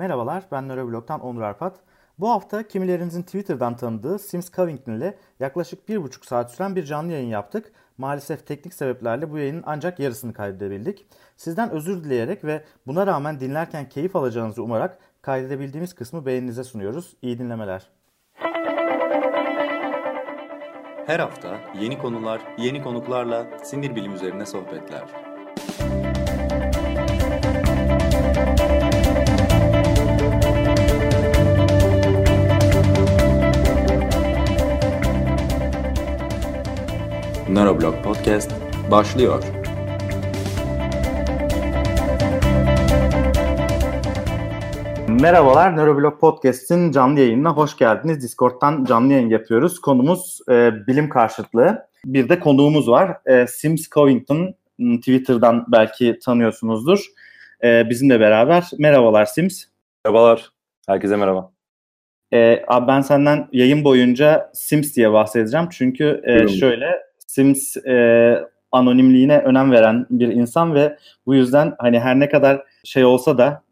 Merhabalar, ben Nöroblog'dan Onur Arpat. Bu hafta kimilerinizin Twitter'dan tanıdığı Sims Covington ile yaklaşık bir buçuk saat süren bir canlı yayın yaptık. Maalesef teknik sebeplerle bu yayının ancak yarısını kaydedebildik. Sizden özür dileyerek ve buna rağmen dinlerken keyif alacağınızı umarak kaydedebildiğimiz kısmı beğeninize sunuyoruz. İyi dinlemeler. Her hafta yeni konular, yeni konuklarla sinir bilim üzerine sohbetler. Neuroblog Podcast başlıyor. Merhabalar, Neuroblog Podcast'in canlı yayınına hoş geldiniz. Discord'dan canlı yayın yapıyoruz. Konumuz e, bilim karşıtlığı. Bir de konuğumuz var. E, Sims Covington, Twitter'dan belki tanıyorsunuzdur. E, bizimle beraber. Merhabalar Sims. Merhabalar. Herkese merhaba. E, abi ben senden yayın boyunca Sims diye bahsedeceğim. Çünkü e, şöyle Sims e, anonimliğine önem veren bir insan ve bu yüzden hani her ne kadar şey olsa da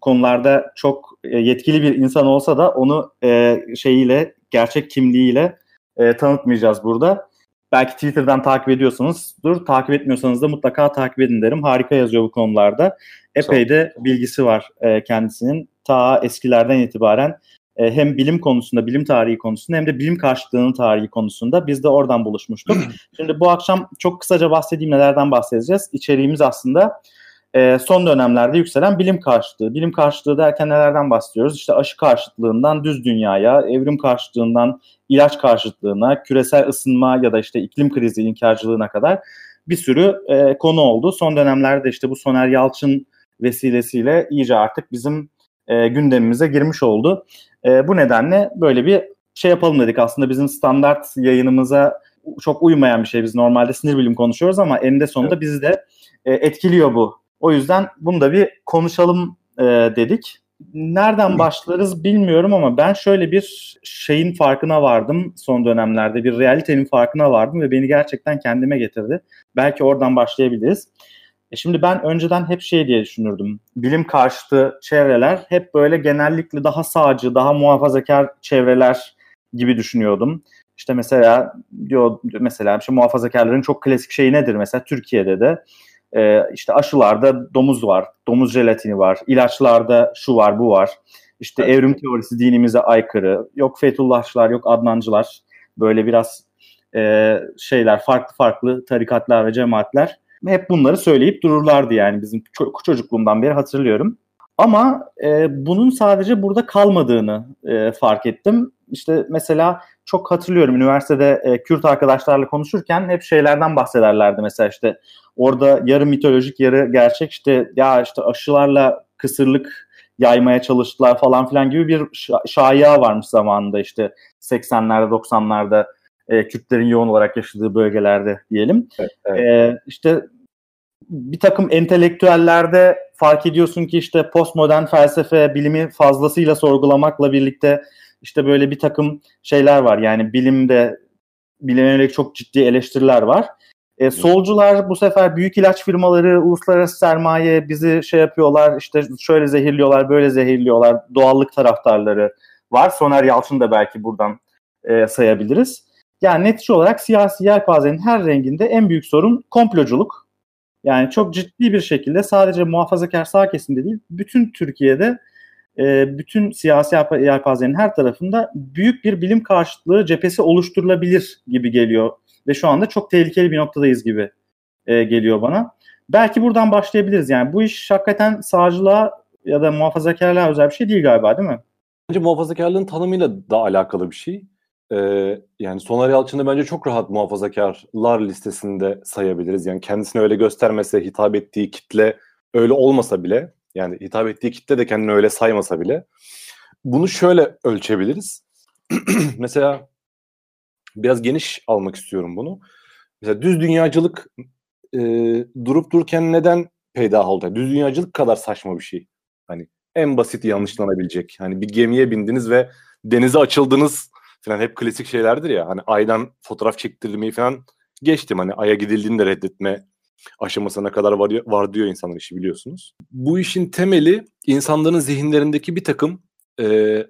konularda çok e, yetkili bir insan olsa da onu e, şeyiyle gerçek kimliğiyle e, tanıtmayacağız burada. Belki Twitter'dan takip ediyorsanızdır. Takip etmiyorsanız da mutlaka takip edin derim. Harika yazıyor bu konularda. Epey de bilgisi var e, kendisinin. Ta eskilerden itibaren e, hem bilim konusunda, bilim tarihi konusunda hem de bilim karşıtlığının tarihi konusunda biz de oradan buluşmuştuk. Şimdi bu akşam çok kısaca bahsedeyim nelerden bahsedeceğiz. İçeriğimiz aslında e, son dönemlerde yükselen bilim karşıtlığı. Bilim karşıtlığı derken nelerden bahsediyoruz? İşte aşı karşıtlığından düz dünyaya, evrim karşıtlığından ilaç karşıtlığına, küresel ısınma ya da işte iklim krizi inkarcılığına kadar bir sürü e, konu oldu. Son dönemlerde işte bu Soner Yalçın vesilesiyle iyice artık bizim e, gündemimize girmiş oldu. E, bu nedenle böyle bir şey yapalım dedik. Aslında bizim standart yayınımıza çok uymayan bir şey. Biz normalde sinir bilim konuşuyoruz ama eninde sonunda evet. bizi de e, etkiliyor bu. O yüzden bunu da bir konuşalım e, dedik. Nereden başlarız bilmiyorum ama ben şöyle bir şeyin farkına vardım son dönemlerde. Bir realitenin farkına vardım ve beni gerçekten kendime getirdi. Belki oradan başlayabiliriz. E şimdi ben önceden hep şey diye düşünürdüm. Bilim karşıtı çevreler hep böyle genellikle daha sağcı, daha muhafazakar çevreler gibi düşünüyordum. İşte mesela diyor mesela işte muhafazakarların çok klasik şeyi nedir mesela Türkiye'de de e, işte aşılarda domuz var, domuz jelatini var, ilaçlarda şu var, bu var. İşte evet. evrim teorisi dinimize aykırı. Yok Fethullahçılar, yok Adnancılar. Böyle biraz e, şeyler, farklı farklı tarikatlar ve cemaatler hep bunları söyleyip dururlardı yani bizim çocukluğumdan beri hatırlıyorum. Ama e, bunun sadece burada kalmadığını e, fark ettim. İşte mesela çok hatırlıyorum üniversitede e, Kürt arkadaşlarla konuşurken hep şeylerden bahsederlerdi mesela işte orada yarı mitolojik yarı gerçek işte ya işte aşılarla kısırlık yaymaya çalıştılar falan filan gibi bir şa- şaya varmış zamanında işte 80'lerde 90'larda e, Kürtlerin yoğun olarak yaşadığı bölgelerde diyelim. Evet, evet. E, işte bir takım entelektüellerde fark ediyorsun ki işte postmodern felsefe bilimi fazlasıyla sorgulamakla birlikte işte böyle bir takım şeyler var. Yani bilimde bilime yönelik çok ciddi eleştiriler var. E, solcular bu sefer büyük ilaç firmaları, uluslararası sermaye bizi şey yapıyorlar, işte şöyle zehirliyorlar, böyle zehirliyorlar. Doğallık taraftarları var. Soner Yalçın da belki buradan e, sayabiliriz. Yani netice olarak siyasi yelpazenin her renginde en büyük sorun komploculuk. Yani çok ciddi bir şekilde sadece muhafazakar sağ kesimde değil, bütün Türkiye'de e, bütün siyasi yelpazenin her tarafında büyük bir bilim karşıtlığı cephesi oluşturulabilir gibi geliyor. Ve şu anda çok tehlikeli bir noktadayız gibi e, geliyor bana. Belki buradan başlayabiliriz. Yani bu iş hakikaten sağcılığa ya da muhafazakarlığa özel bir şey değil galiba değil mi? Bence muhafazakarlığın tanımıyla da alakalı bir şey. Ee, yani Soner Yalçın'ı bence çok rahat muhafazakarlar listesinde sayabiliriz. Yani kendisini öyle göstermese, hitap ettiği kitle öyle olmasa bile, yani hitap ettiği kitle de kendini öyle saymasa bile, bunu şöyle ölçebiliriz. Mesela biraz geniş almak istiyorum bunu. Mesela düz dünyacılık e, durup dururken neden peydah oldu? Düz dünyacılık kadar saçma bir şey. Hani en basit yanlışlanabilecek. Hani bir gemiye bindiniz ve denize açıldınız falan hep klasik şeylerdir ya. Hani aydan fotoğraf çektirmeyi falan geçtim. Hani aya gidildiğini de reddetme aşamasına kadar var, var diyor insanlar işi biliyorsunuz. Bu işin temeli insanların zihinlerindeki bir takım e,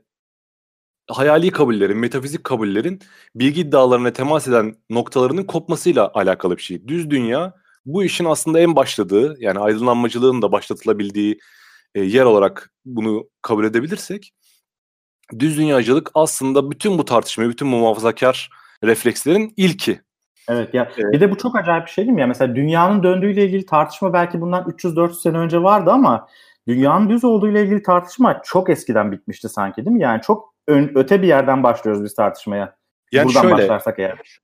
hayali kabullerin, metafizik kabullerin bilgi iddialarına temas eden noktalarının kopmasıyla alakalı bir şey. Düz dünya bu işin aslında en başladığı yani aydınlanmacılığın da başlatılabildiği e, yer olarak bunu kabul edebilirsek düz dünyacılık aslında bütün bu tartışmayı, bütün bu muhafazakar reflekslerin ilki. Evet ya evet. bir de bu çok acayip bir şey değil mi? Ya mesela dünyanın döndüğüyle ilgili tartışma belki bundan 300-400 sene önce vardı ama dünyanın düz olduğu ile ilgili tartışma çok eskiden bitmişti sanki değil mi? Yani çok ön, öte bir yerden başlıyoruz biz tartışmaya. Yani Buradan şöyle, başlarsak eğer.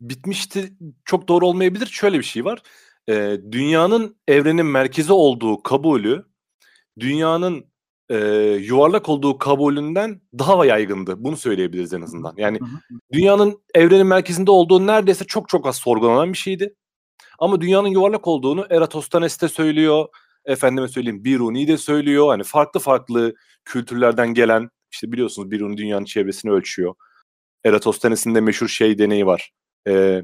Bitmişti çok doğru olmayabilir. Şöyle bir şey var. Ee, dünyanın evrenin merkezi olduğu kabulü dünyanın e, yuvarlak olduğu kabulünden daha yaygındı. Bunu söyleyebiliriz en azından. Yani dünyanın evrenin merkezinde olduğu neredeyse çok çok az sorgulanan bir şeydi. Ama dünyanın yuvarlak olduğunu Eratosthenes de söylüyor. Efendime söyleyeyim Biruni de söylüyor. Hani farklı farklı kültürlerden gelen işte biliyorsunuz Biruni dünyanın çevresini ölçüyor. Eratosthenes'in de meşhur şey deneyi var. Ee,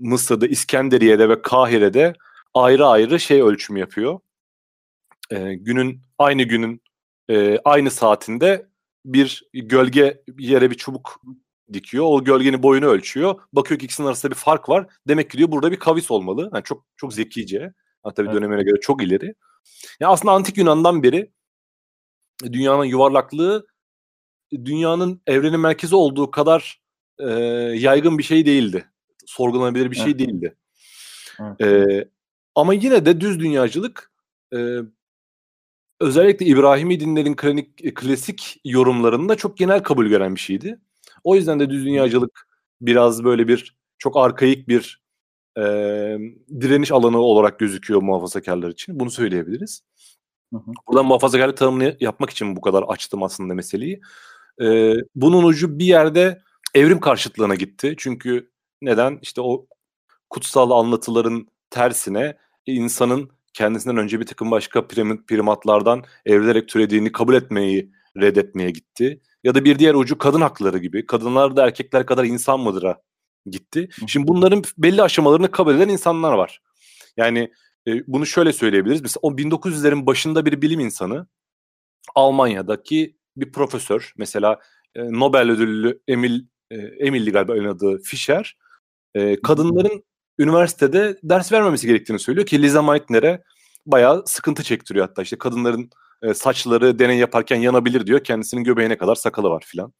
Mısır'da, İskenderiye'de ve Kahire'de ayrı ayrı şey ölçümü yapıyor. Ee, günün aynı günün e, aynı saatinde bir gölge yere bir çubuk dikiyor. O gölgenin boyunu ölçüyor. Bakıyor ki ikisinin arasında bir fark var. Demek ki diyor burada bir kavis olmalı. Yani çok çok zekice. Tabii evet. dönemine göre çok ileri. Yani aslında antik Yunan'dan beri dünyanın yuvarlaklığı dünyanın evrenin merkezi olduğu kadar e, yaygın bir şey değildi. Sorgulanabilir bir şey evet. değildi. Evet. E, ama yine de düz dünyacılık e, özellikle İbrahimi dinlerin klinik, klasik yorumlarında çok genel kabul gören bir şeydi. O yüzden de düz dünyacılık biraz böyle bir çok arkaik bir e, direniş alanı olarak gözüküyor muhafazakarlar için. Bunu söyleyebiliriz. Hı hı. Buradan muhafazakarlık tanımını yapmak için bu kadar açtım aslında meseleyi. E, bunun ucu bir yerde evrim karşıtlığına gitti. Çünkü neden? İşte o kutsal anlatıların tersine insanın kendisinden önce bir takım başka prim, primatlardan evrilerek türediğini kabul etmeyi reddetmeye gitti. Ya da bir diğer ucu kadın hakları gibi. Kadınlar da erkekler kadar insan mıdır'a gitti. Şimdi bunların belli aşamalarını kabul eden insanlar var. Yani e, bunu şöyle söyleyebiliriz. Mesela o 1900'lerin başında bir bilim insanı Almanya'daki bir profesör mesela e, Nobel ödüllü Emil e, Emil'li galiba oynadığı Fischer e, kadınların üniversitede ders vermemesi gerektiğini söylüyor ki Liza Meitner'e bayağı sıkıntı çektiriyor hatta işte kadınların e, saçları deney yaparken yanabilir diyor. Kendisinin göbeğine kadar sakalı var filan.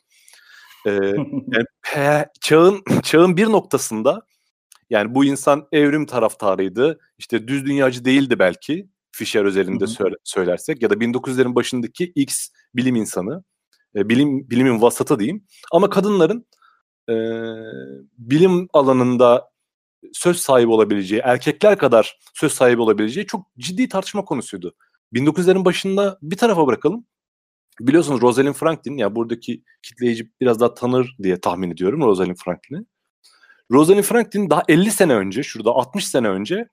E, yani, he, çağın çağın bir noktasında yani bu insan evrim taraftarıydı. İşte düz dünyacı değildi belki. Fischer özelinde söyle, söylersek ya da 1900'lerin başındaki X bilim insanı. E, bilim bilimin vasatı diyeyim. Ama kadınların e, bilim alanında söz sahibi olabileceği, erkekler kadar söz sahibi olabileceği çok ciddi tartışma konusuydu. 1900'lerin başında bir tarafa bırakalım. Biliyorsunuz Rosalind Franklin ya buradaki kitleyici biraz daha tanır diye tahmin ediyorum Rosalind Franklin'i. Rosalind Franklin daha 50 sene önce, şurada 60 sene önce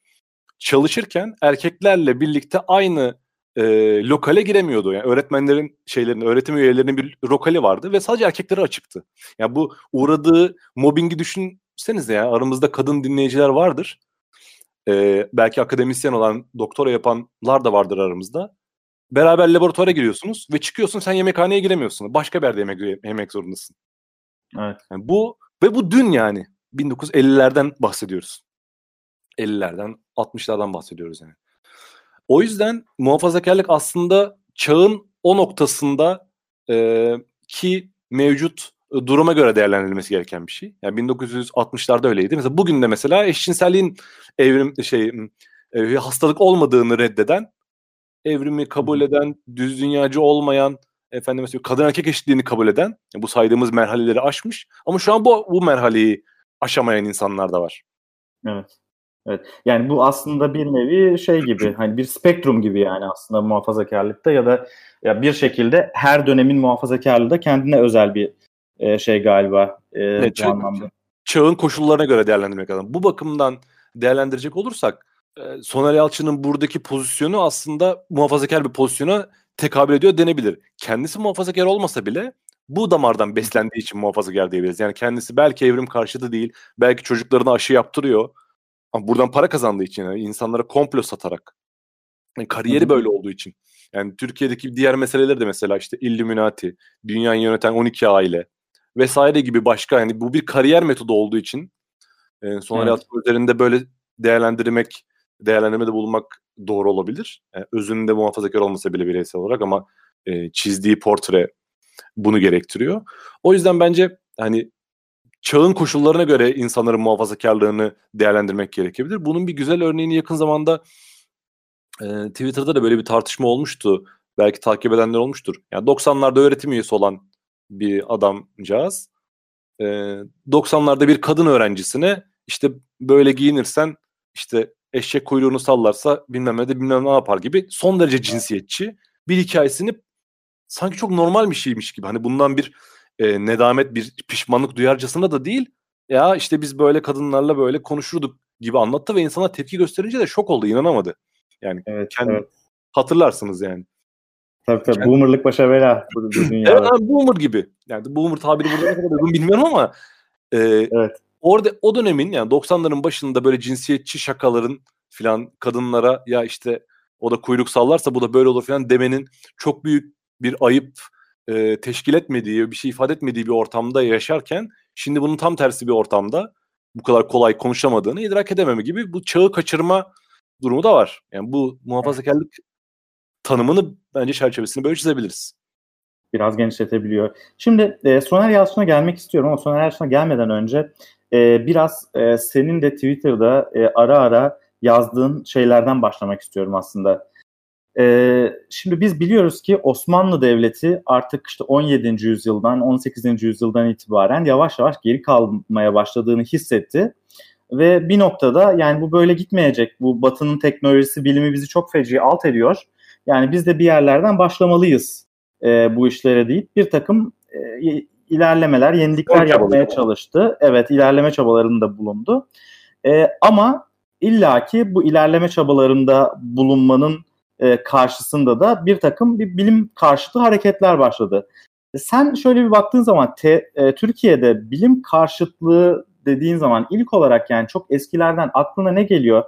çalışırken erkeklerle birlikte aynı e, lokale giremiyordu. Yani öğretmenlerin şeylerin, öğretim üyelerinin bir lokali vardı ve sadece erkeklere açıktı. Yani bu uğradığı mobbingi düşünsenize ya aramızda kadın dinleyiciler vardır. E, belki akademisyen olan, doktora yapanlar da vardır aramızda. Beraber laboratuvara giriyorsunuz ve çıkıyorsun sen yemekhaneye giremiyorsun. Başka bir yerde yemek, yemek zorundasın. Evet. Yani bu ve bu dün yani 1950'lerden bahsediyoruz. 50'lerden 60'lardan bahsediyoruz yani. O yüzden muhafazakarlık aslında çağın o noktasında e, ki mevcut duruma göre değerlendirilmesi gereken bir şey. Yani 1960'larda öyleydi. Mesela bugün de mesela eşcinselliğin evrim şey e, hastalık olmadığını reddeden, evrimi kabul eden, düz dünyacı olmayan, efendim mesela kadın erkek eşitliğini kabul eden, bu saydığımız merhaleleri aşmış. Ama şu an bu bu merhaleyi aşamayan insanlar da var. Evet. Evet. Yani bu aslında bir nevi şey gibi hani bir spektrum gibi yani aslında muhafazakarlıkta ya da ya bir şekilde her dönemin muhafazakarlığı da kendine özel bir e, şey galiba e, bu anlamda. Çağın koşullarına göre değerlendirmek lazım. Bu bakımdan değerlendirecek olursak e, Soner Yalçın'ın buradaki pozisyonu aslında muhafazakar bir pozisyona tekabül ediyor denebilir. Kendisi muhafazakar olmasa bile bu damardan beslendiği için muhafazakar diyebiliriz. Yani kendisi belki evrim karşıtı değil, belki çocuklarına aşı yaptırıyor ama buradan para kazandığı için yani insanlara komplo satarak yani kariyeri böyle olduğu için. Yani Türkiye'deki diğer meseleler de mesela işte Illuminati, dünyayı yöneten 12 aile vesaire gibi başka yani bu bir kariyer metodu olduğu için e, Soner evet. üzerinde böyle değerlendirmek, değerlendirmede bulunmak doğru olabilir. Yani özünde muhafazakar olmasa bile bireysel olarak ama e, çizdiği portre bunu gerektiriyor. O yüzden bence hani çağın koşullarına göre insanların muhafazakarlığını değerlendirmek gerekebilir. Bunun bir güzel örneğini yakın zamanda e, Twitter'da da böyle bir tartışma olmuştu. Belki takip edenler olmuştur. Yani 90'larda öğretim üyesi olan bir adamcağız. E, 90'larda bir kadın öğrencisine işte böyle giyinirsen işte eşek kuyruğunu sallarsa bilmem ne de bilmem ne yapar gibi son derece cinsiyetçi bir hikayesini sanki çok normal bir şeymiş gibi. Hani bundan bir e, nedamet, bir pişmanlık duyarcasına da değil. Ya işte biz böyle kadınlarla böyle konuşurduk gibi anlattı ve insana tepki gösterince de şok oldu, inanamadı. Yani evet, kendi evet. hatırlarsınız yani. Tabii tabii. Kendi... Boomer'lık başa bela. evet abi boomer gibi. Yani boomer tabiri burada ne kadar uygun bilmiyorum ama e, evet. orada o dönemin yani 90'ların başında böyle cinsiyetçi şakaların filan kadınlara ya işte o da kuyruk sallarsa bu da böyle olur filan demenin çok büyük bir ayıp e, teşkil etmediği, bir şey ifade etmediği bir ortamda yaşarken şimdi bunun tam tersi bir ortamda bu kadar kolay konuşamadığını idrak edememe gibi bu çağı kaçırma durumu da var. Yani bu muhafazakarlık tanımını bence çerçevesini böyle çizebiliriz. Biraz genişletebiliyor. Şimdi e, Soner Yalçın'a gelmek istiyorum ama Soner Yalçın'a gelmeden önce e, biraz e, senin de Twitter'da e, ara ara yazdığın şeylerden başlamak istiyorum aslında. E, şimdi biz biliyoruz ki Osmanlı Devleti artık işte 17. yüzyıldan 18. yüzyıldan itibaren yavaş yavaş geri kalmaya başladığını hissetti. Ve bir noktada yani bu böyle gitmeyecek. Bu batının teknolojisi, bilimi bizi çok feci alt ediyor. Yani biz de bir yerlerden başlamalıyız e, bu işlere deyip bir takım e, ilerlemeler, yenilikler yapmaya çalıştı. Evet, ilerleme çabalarında bulundu. E, ama illaki bu ilerleme çabalarında bulunmanın e, karşısında da bir takım bir bilim karşıtı hareketler başladı. E, sen şöyle bir baktığın zaman te, e, Türkiye'de bilim karşıtlığı dediğin zaman ilk olarak yani çok eskilerden aklına ne geliyor?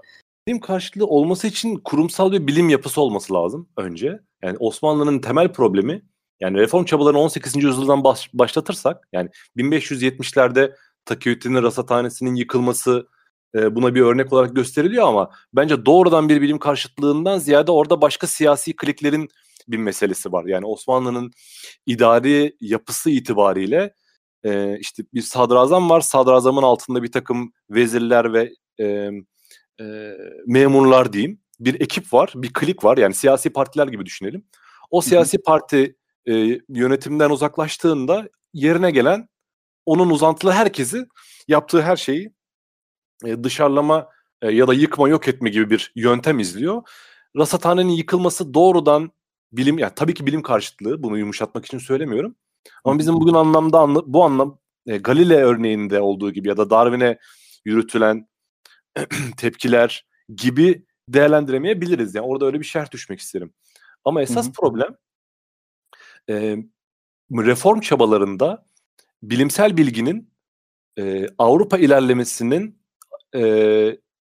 Bilim karşıtlığı olması için kurumsal bir bilim yapısı olması lazım önce. Yani Osmanlı'nın temel problemi yani reform çabalarını 18. yüzyıldan baş, başlatırsak yani 1570'lerde Takiyüddin Rasathanesi'nin yıkılması e, buna bir örnek olarak gösteriliyor ama bence doğrudan bir bilim karşıtlığından ziyade orada başka siyasi kliklerin bir meselesi var. Yani Osmanlı'nın idari yapısı itibariyle e, işte bir sadrazam var. Sadrazamın altında bir takım vezirler ve e, e, memurlar diyeyim. Bir ekip var, bir klik var. Yani siyasi partiler gibi düşünelim. O siyasi parti e, yönetimden uzaklaştığında yerine gelen onun uzantılı herkesi yaptığı her şeyi e, dışarılama e, ya da yıkma yok etme gibi bir yöntem izliyor. Rasathanenin yıkılması doğrudan bilim yani tabii ki bilim karşıtlığı bunu yumuşatmak için söylemiyorum. Ama bizim bugün anlamda anla, bu anlam e, Galile örneğinde olduğu gibi ya da Darwin'e yürütülen tepkiler gibi değerlendiremeyebiliriz. Yani orada öyle bir şerh düşmek isterim. Ama esas hı hı. problem e, reform çabalarında bilimsel bilginin e, Avrupa ilerlemesinin e,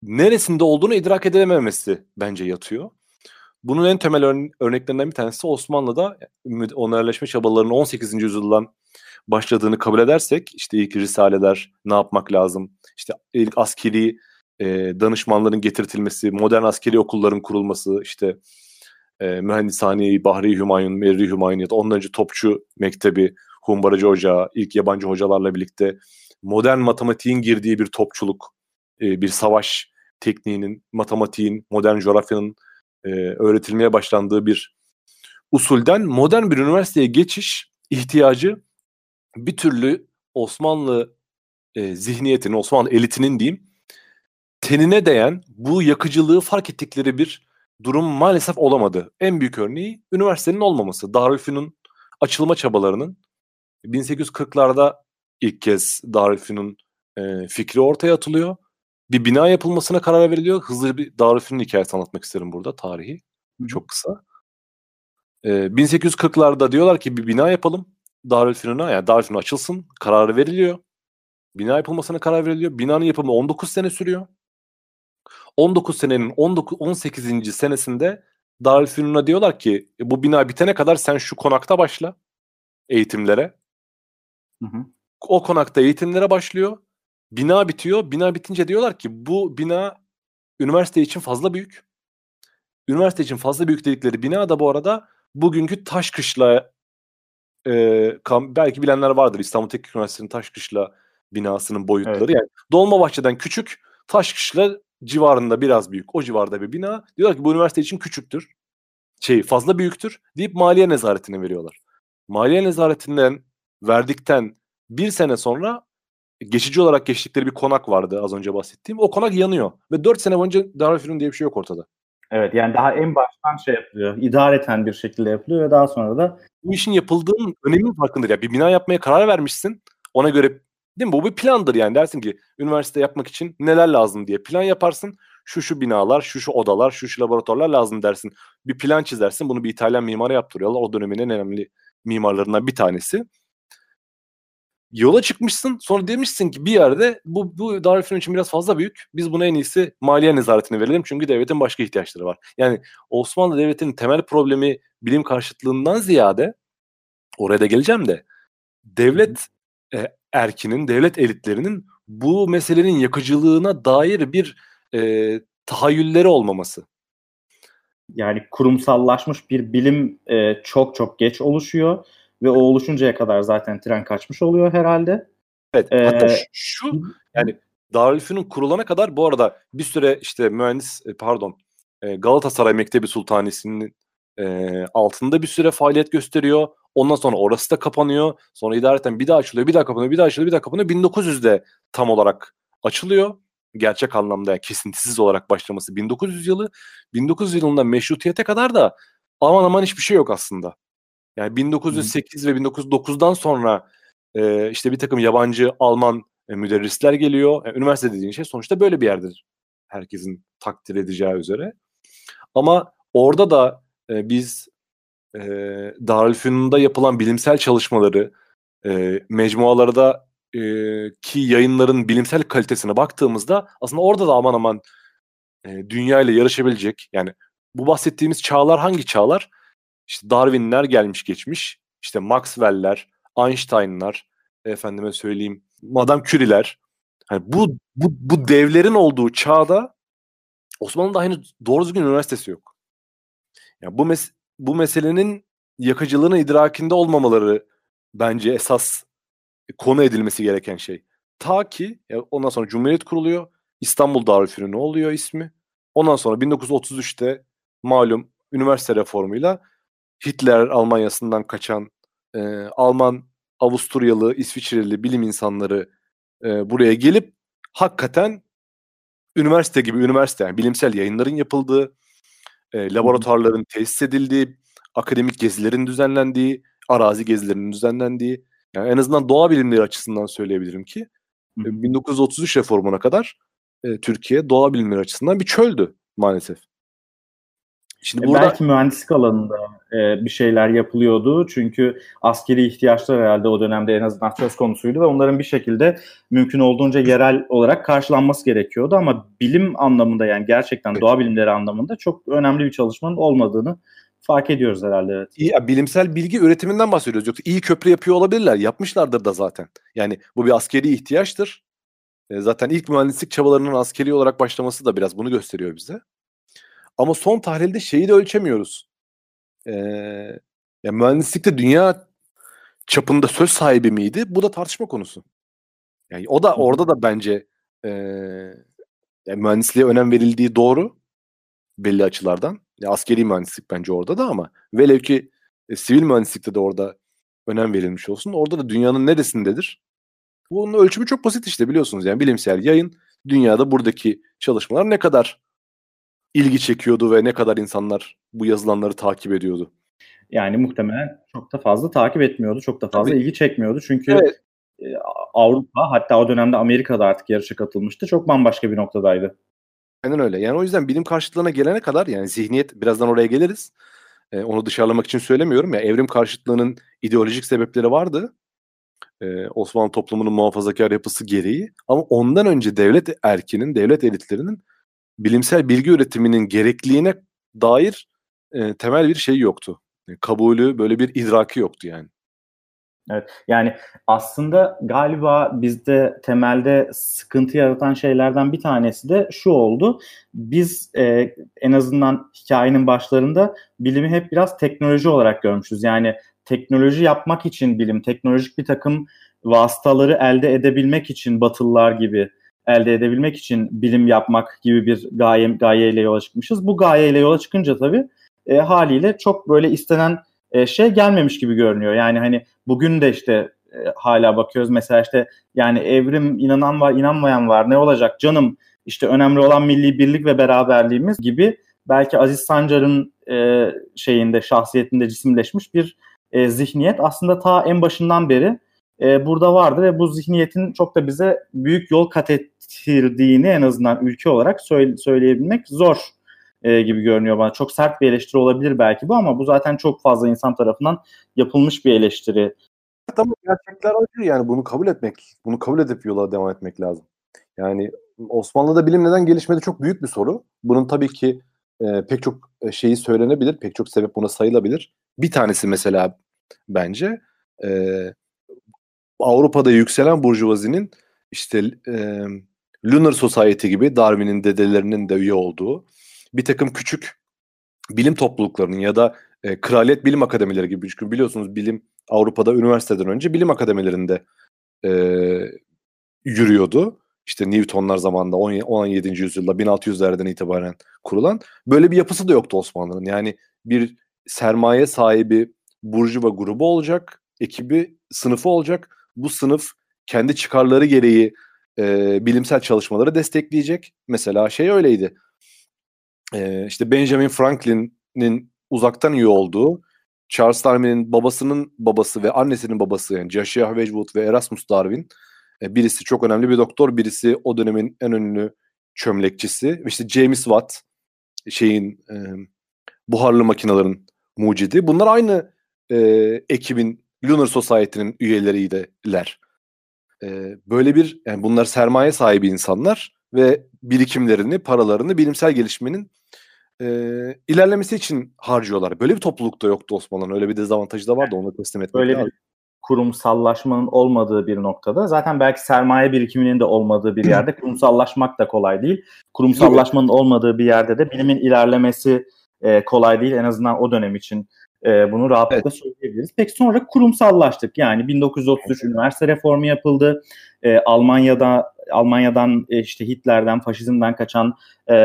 neresinde olduğunu idrak edilememesi bence yatıyor. Bunun en temel ör- örneklerinden bir tanesi Osmanlı'da onarleşme çabalarının 18. yüzyıldan başladığını kabul edersek işte ilk risaleler ne yapmak lazım işte ilk askeri e, danışmanların getirtilmesi modern askeri okulların kurulması işte e, mühendishane Bahri Hümayun, Merri Hümayun ya da ondan önce Topçu Mektebi, Humbaracı Ocağı, ilk yabancı hocalarla birlikte modern matematiğin girdiği bir topçuluk, e, bir savaş tekniğinin, matematiğin, modern coğrafyanın e, öğretilmeye başlandığı bir usulden modern bir üniversiteye geçiş ihtiyacı bir türlü Osmanlı e, zihniyetinin, Osmanlı elitinin diyeyim, tenine değen bu yakıcılığı fark ettikleri bir durum maalesef olamadı. En büyük örneği üniversitenin olmaması. Darülfünun açılma çabalarının 1840'larda ilk kez Darülfünun e, fikri ortaya atılıyor. Bir bina yapılmasına karar veriliyor. Hızlı bir Darülfünun hikayesi anlatmak isterim burada tarihi. Çok kısa. E, 1840'larda diyorlar ki bir bina yapalım. Darülfünun'a yani Darülfünun açılsın. Kararı veriliyor. Bina yapılmasına karar veriliyor. Binanın yapımı 19 sene sürüyor. 19 senenin 19 18. senesinde Darülfünun'a diyorlar ki e, bu bina bitene kadar sen şu konakta başla eğitimlere. Hı hı. O konakta eğitimlere başlıyor. Bina bitiyor. Bina bitince diyorlar ki bu bina üniversite için fazla büyük. Üniversite için fazla büyük dedikleri bina da bu arada bugünkü Taşkışla e, kam, belki bilenler vardır İstanbul Teknik Üniversitesi'nin Taşkışla binasının boyutları. Evet. Yani Dolmabahçe'den küçük, Taşkışla civarında biraz büyük. O civarda bir bina. Diyorlar ki bu üniversite için küçüktür. Şey fazla büyüktür deyip maliye nezaretine veriyorlar. Maliye nezaretinden verdikten bir sene sonra geçici olarak geçtikleri bir konak vardı az önce bahsettiğim. O konak yanıyor. Ve dört sene boyunca Darülfünun diye bir şey yok ortada. Evet yani daha en baştan şey yapılıyor. İdareten bir şekilde yapılıyor ve daha sonra da Bu işin yapıldığının öneminin farkındır. Ya bir bina yapmaya karar vermişsin. Ona göre değil mi? Bu bir plandır yani. Dersin ki üniversite yapmak için neler lazım diye plan yaparsın. Şu şu binalar, şu şu odalar, şu şu laboratuvarlar lazım dersin. Bir plan çizersin. Bunu bir İtalyan mimara yaptırıyorlar. O dönemin en önemli mimarlarından bir tanesi. Yola çıkmışsın. Sonra demişsin ki bir yerde bu, bu Darülfünun için biraz fazla büyük. Biz buna en iyisi maliye nezaretine verelim. Çünkü devletin başka ihtiyaçları var. Yani Osmanlı Devleti'nin temel problemi bilim karşıtlığından ziyade oraya da geleceğim de devlet e, erkinin, devlet elitlerinin bu meselenin yakıcılığına dair bir e, tahayyülleri olmaması. yani kurumsallaşmış bir bilim e, çok çok geç oluşuyor ve o oluşuncaya kadar zaten tren kaçmış oluyor herhalde. Evet. Ee, hatta şu, yani Darülfünun kurulana kadar bu arada bir süre işte mühendis e, pardon e, Galatasaray Mektebi Sultanisi'nin e, altında bir süre faaliyet gösteriyor. Ondan sonra orası da kapanıyor. Sonra idareten bir daha açılıyor, bir daha kapanıyor, bir daha açılıyor, bir daha kapanıyor. 1900'de tam olarak açılıyor. Gerçek anlamda yani kesintisiz olarak başlaması 1900 yılı. 1900 yılında meşrutiyete kadar da aman aman hiçbir şey yok aslında. Yani 1908 ve 1909'dan sonra e, işte bir takım yabancı Alman e, müderrisler geliyor. Yani üniversite dediğin şey sonuçta böyle bir yerdir. Herkesin takdir edeceği üzere. Ama orada da e, biz e, Darülfünun'da yapılan bilimsel çalışmaları e, mecmualarda e, ki yayınların bilimsel kalitesine baktığımızda aslında orada da aman aman e, dünya ile yarışabilecek yani bu bahsettiğimiz çağlar hangi çağlar? İşte Darwin'ler gelmiş geçmiş. işte Maxwell'ler, Einstein'lar, efendime söyleyeyim Madame Curie'ler. Hani bu, bu, bu devlerin olduğu çağda Osmanlı'da henüz doğru düzgün üniversitesi yok. Yani bu mes bu meselenin yakıcılığını idrakinde olmamaları bence esas konu edilmesi gereken şey. Ta ki ya ondan sonra Cumhuriyet kuruluyor. İstanbul Darülfünun oluyor ismi. Ondan sonra 1933'te malum üniversite reformuyla Hitler Almanya'sından kaçan e, Alman, Avusturyalı, İsviçreli bilim insanları e, buraya gelip hakikaten üniversite gibi üniversite yani bilimsel yayınların yapıldığı, e, laboratuvarların tesis edildiği, akademik gezilerin düzenlendiği, arazi gezilerinin düzenlendiği yani en azından doğa bilimleri açısından söyleyebilirim ki e, 1933 reformuna kadar e, Türkiye doğa bilimleri açısından bir çöldü maalesef. Şimdi burada... Belki mühendislik alanında e, bir şeyler yapılıyordu. Çünkü askeri ihtiyaçlar herhalde o dönemde en azından söz konusuydu ve onların bir şekilde mümkün olduğunca yerel olarak karşılanması gerekiyordu. Ama bilim anlamında yani gerçekten evet. doğa bilimleri anlamında çok önemli bir çalışmanın olmadığını fark ediyoruz herhalde. Evet. İyi, bilimsel bilgi üretiminden bahsediyoruz. Yoksa iyi köprü yapıyor olabilirler. Yapmışlardır da zaten. Yani bu bir askeri ihtiyaçtır. E, zaten ilk mühendislik çabalarının askeri olarak başlaması da biraz bunu gösteriyor bize. Ama son tahlilde şeyi de ölçemiyoruz. Ee, ya mühendislikte dünya çapında söz sahibi miydi? Bu da tartışma konusu. Yani o da orada da bence e, yani mühendisliğe önem verildiği doğru belli açılardan. Ya askeri mühendislik bence orada da ama velev ki e, sivil mühendislikte de orada önem verilmiş olsun. Orada da dünyanın neresindedir? Bunun ölçümü çok basit işte biliyorsunuz yani bilimsel yayın dünyada buradaki çalışmalar ne kadar ilgi çekiyordu ve ne kadar insanlar bu yazılanları takip ediyordu? Yani muhtemelen çok da fazla takip etmiyordu. Çok da fazla Tabii. ilgi çekmiyordu. Çünkü evet. E, Avrupa hatta o dönemde Amerika'da artık yarışa katılmıştı. Çok bambaşka bir noktadaydı. Aynen öyle. Yani o yüzden bilim karşıtlığına gelene kadar yani zihniyet birazdan oraya geliriz. Ee, onu dışarılamak için söylemiyorum ya evrim karşıtlığının ideolojik sebepleri vardı. Ee, Osmanlı toplumunun muhafazakar yapısı gereği. Ama ondan önce devlet erkinin, devlet elitlerinin bilimsel bilgi üretiminin gerekliliğine dair e, temel bir şey yoktu. E, kabulü, böyle bir idraki yoktu yani. Evet yani aslında galiba bizde temelde sıkıntı yaratan şeylerden bir tanesi de şu oldu. Biz e, en azından hikayenin başlarında bilimi hep biraz teknoloji olarak görmüşüz. Yani teknoloji yapmak için bilim, teknolojik bir takım vasıtaları elde edebilmek için batılılar gibi elde edebilmek için bilim yapmak gibi bir gaye, gayeyle yola çıkmışız. Bu gayeyle yola çıkınca tabii e, haliyle çok böyle istenen e, şey gelmemiş gibi görünüyor. Yani hani bugün de işte e, hala bakıyoruz mesela işte yani evrim inanan var inanmayan var ne olacak canım işte önemli olan milli birlik ve beraberliğimiz gibi belki Aziz Sancar'ın e, şeyinde şahsiyetinde cisimleşmiş bir e, zihniyet aslında ta en başından beri e, burada vardı ve bu zihniyetin çok da bize büyük yol kat ettirdiğini en azından ülke olarak söyle, söyleyebilmek zor e, gibi görünüyor bana. Çok sert bir eleştiri olabilir belki bu ama bu zaten çok fazla insan tarafından yapılmış bir eleştiri. Tamam gerçekler acı yani bunu kabul etmek, bunu kabul edip yola devam etmek lazım. Yani Osmanlı'da bilim neden gelişmedi çok büyük bir soru. Bunun tabii ki e, pek çok e, şeyi söylenebilir, pek çok sebep buna sayılabilir. Bir tanesi mesela bence e, Avrupa'da yükselen burjuvazinin işte e, Lunar Society gibi Darwin'in dedelerinin de üye olduğu bir takım küçük bilim topluluklarının ya da e, kraliyet bilim akademileri gibi çünkü biliyorsunuz bilim Avrupa'da üniversiteden önce bilim akademilerinde e, yürüyordu. İşte Newtonlar zamanında 17. yüzyılda 1600'lerden itibaren kurulan böyle bir yapısı da yoktu Osmanlı'nın. Yani bir sermaye sahibi burjuva grubu olacak, ekibi, sınıfı olacak. Bu sınıf kendi çıkarları gereği e, bilimsel çalışmaları destekleyecek. Mesela şey öyleydi e, işte Benjamin Franklin'in uzaktan üye olduğu Charles Darwin'in babasının babası ve annesinin babası yani Joshua Wedgwood ve Erasmus Darwin e, birisi çok önemli bir doktor, birisi o dönemin en ünlü çömlekçisi. İşte James Watt şeyin e, buharlı makinelerin mucidi. Bunlar aynı e, ekibin Lunar Society'nin üyeleriydiler. E, böyle bir yani bunlar sermaye sahibi insanlar ve birikimlerini, paralarını bilimsel gelişmenin e, ilerlemesi için harcıyorlar. Böyle bir toplulukta yoktu Osmanlı'nın. Öyle bir dezavantajı da vardı onu teslim etmek Böyle bir kurumsallaşmanın olmadığı bir noktada zaten belki sermaye birikiminin de olmadığı bir yerde kurumsallaşmak da kolay değil. Kurumsallaşmanın olmadığı bir yerde de bilimin ilerlemesi e, kolay değil en azından o dönem için e, bunu rahatlıkla evet. söyleyebiliriz. Peki sonra kurumsallaştık. Yani 1933 üniversite reformu yapıldı. E, Almanya'da Almanya'dan e, işte Hitler'den, faşizmden kaçan e,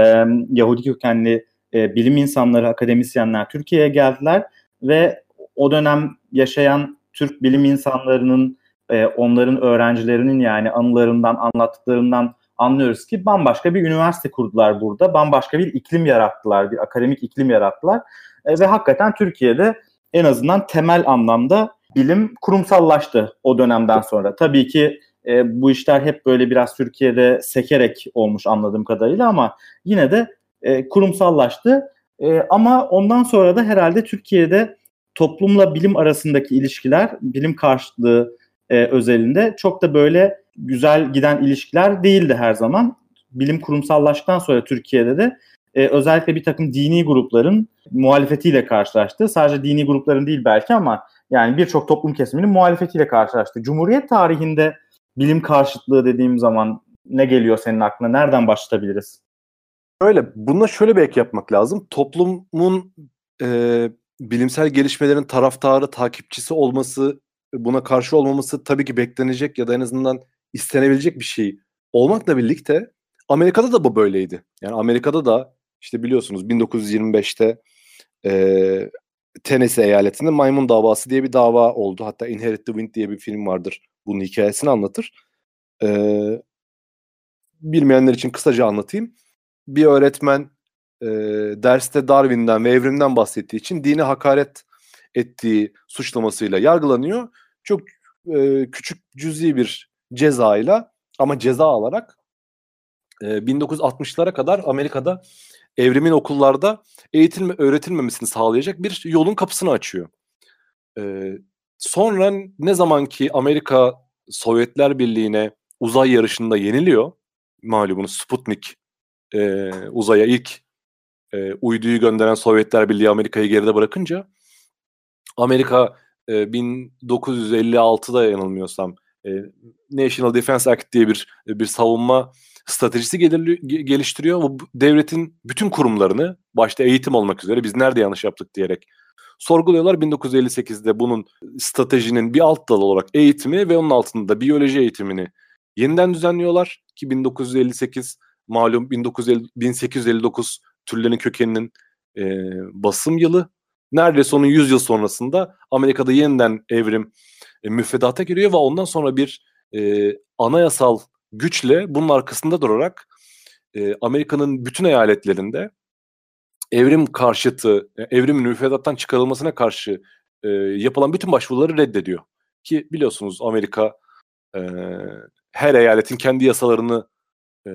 Yahudi kökenli e, bilim insanları, akademisyenler Türkiye'ye geldiler ve o dönem yaşayan Türk bilim insanlarının, e, onların öğrencilerinin yani anılarından, anlattıklarından anlıyoruz ki bambaşka bir üniversite kurdular burada. Bambaşka bir iklim yarattılar, bir akademik iklim yarattılar. E, ve hakikaten Türkiye'de en azından temel anlamda bilim kurumsallaştı o dönemden sonra. Tabii ki e, bu işler hep böyle biraz Türkiye'de sekerek olmuş anladığım kadarıyla ama yine de e, kurumsallaştı. E, ama ondan sonra da herhalde Türkiye'de toplumla bilim arasındaki ilişkiler, bilim karşılığı e, özelinde çok da böyle güzel giden ilişkiler değildi her zaman. Bilim kurumsallaştıktan sonra Türkiye'de de e, özellikle bir takım dini grupların muhalefetiyle karşılaştı. Sadece dini grupların değil belki ama yani birçok toplum kesiminin muhalefetiyle karşılaştı. Cumhuriyet tarihinde bilim karşıtlığı dediğim zaman ne geliyor senin aklına? Nereden başlatabiliriz? Öyle. Buna şöyle bir ek yapmak lazım. Toplumun e, bilimsel gelişmelerin taraftarı, takipçisi olması, buna karşı olmaması tabii ki beklenecek ya da en azından istenebilecek bir şey olmakla birlikte Amerika'da da bu böyleydi. Yani Amerika'da da işte biliyorsunuz 1925'te e, Tennessee eyaletinde maymun davası diye bir dava oldu. Hatta Inherit the Wind diye bir film vardır. Bunun hikayesini anlatır. E, bilmeyenler için kısaca anlatayım. Bir öğretmen e, derste Darwin'den ve evrimden bahsettiği için dini hakaret ettiği suçlamasıyla yargılanıyor. Çok e, küçük cüzi bir cezayla ama ceza alarak e, 1960'lara kadar Amerika'da evrimin okullarda eğitilme öğretilmemesini sağlayacak bir yolun kapısını açıyor. E, sonra ne zaman ki Amerika Sovyetler Birliği'ne uzay yarışında yeniliyor, malumunuz Sputnik e, uzaya ilk e, uyduyu gönderen Sovyetler Birliği Amerika'yı geride bırakınca Amerika e, 1956'da yanılmıyorsam e, National Defense Act diye bir bir savunma stratejisi gelir, geliştiriyor. Bu devletin bütün kurumlarını başta eğitim olmak üzere biz nerede yanlış yaptık diyerek sorguluyorlar. 1958'de bunun stratejinin bir alt dalı olarak eğitimi ve onun altında biyoloji eğitimini yeniden düzenliyorlar ki 1958 malum 1950, 1859 türlerin kökeninin e, basım yılı. Neredeyse onun 100 yıl sonrasında Amerika'da yeniden evrim e, müfredata giriyor ve ondan sonra bir e, anayasal güçle bunun arkasında durarak e, Amerika'nın bütün eyaletlerinde evrim karşıtı, e, evrimin müfredattan çıkarılmasına karşı e, yapılan bütün başvuruları reddediyor. Ki biliyorsunuz Amerika e, her eyaletin kendi yasalarını e,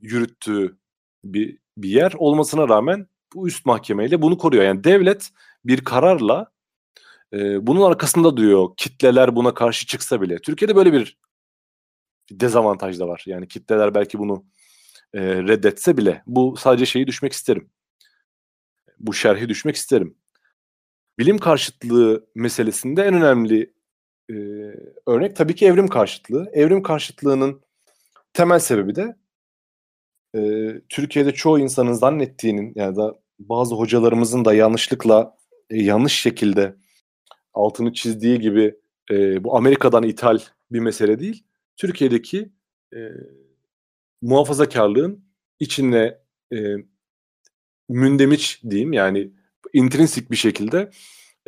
yürüttüğü bir, bir yer olmasına rağmen bu üst mahkemeyle bunu koruyor. Yani devlet bir kararla e, bunun arkasında duruyor. Kitleler buna karşı çıksa bile. Türkiye'de böyle bir dezavantaj da var. Yani kitleler belki bunu e, reddetse bile. Bu sadece şeyi düşmek isterim. Bu şerhi düşmek isterim. Bilim karşıtlığı meselesinde en önemli e, örnek tabii ki evrim karşıtlığı. Evrim karşıtlığının temel sebebi de e, Türkiye'de çoğu insanın zannettiğinin ya da bazı hocalarımızın da yanlışlıkla e, yanlış şekilde altını çizdiği gibi e, bu Amerika'dan ithal bir mesele değil. Türkiye'deki e, muhafazakarlığın içine e, mündemiç diyeyim yani intrinsik bir şekilde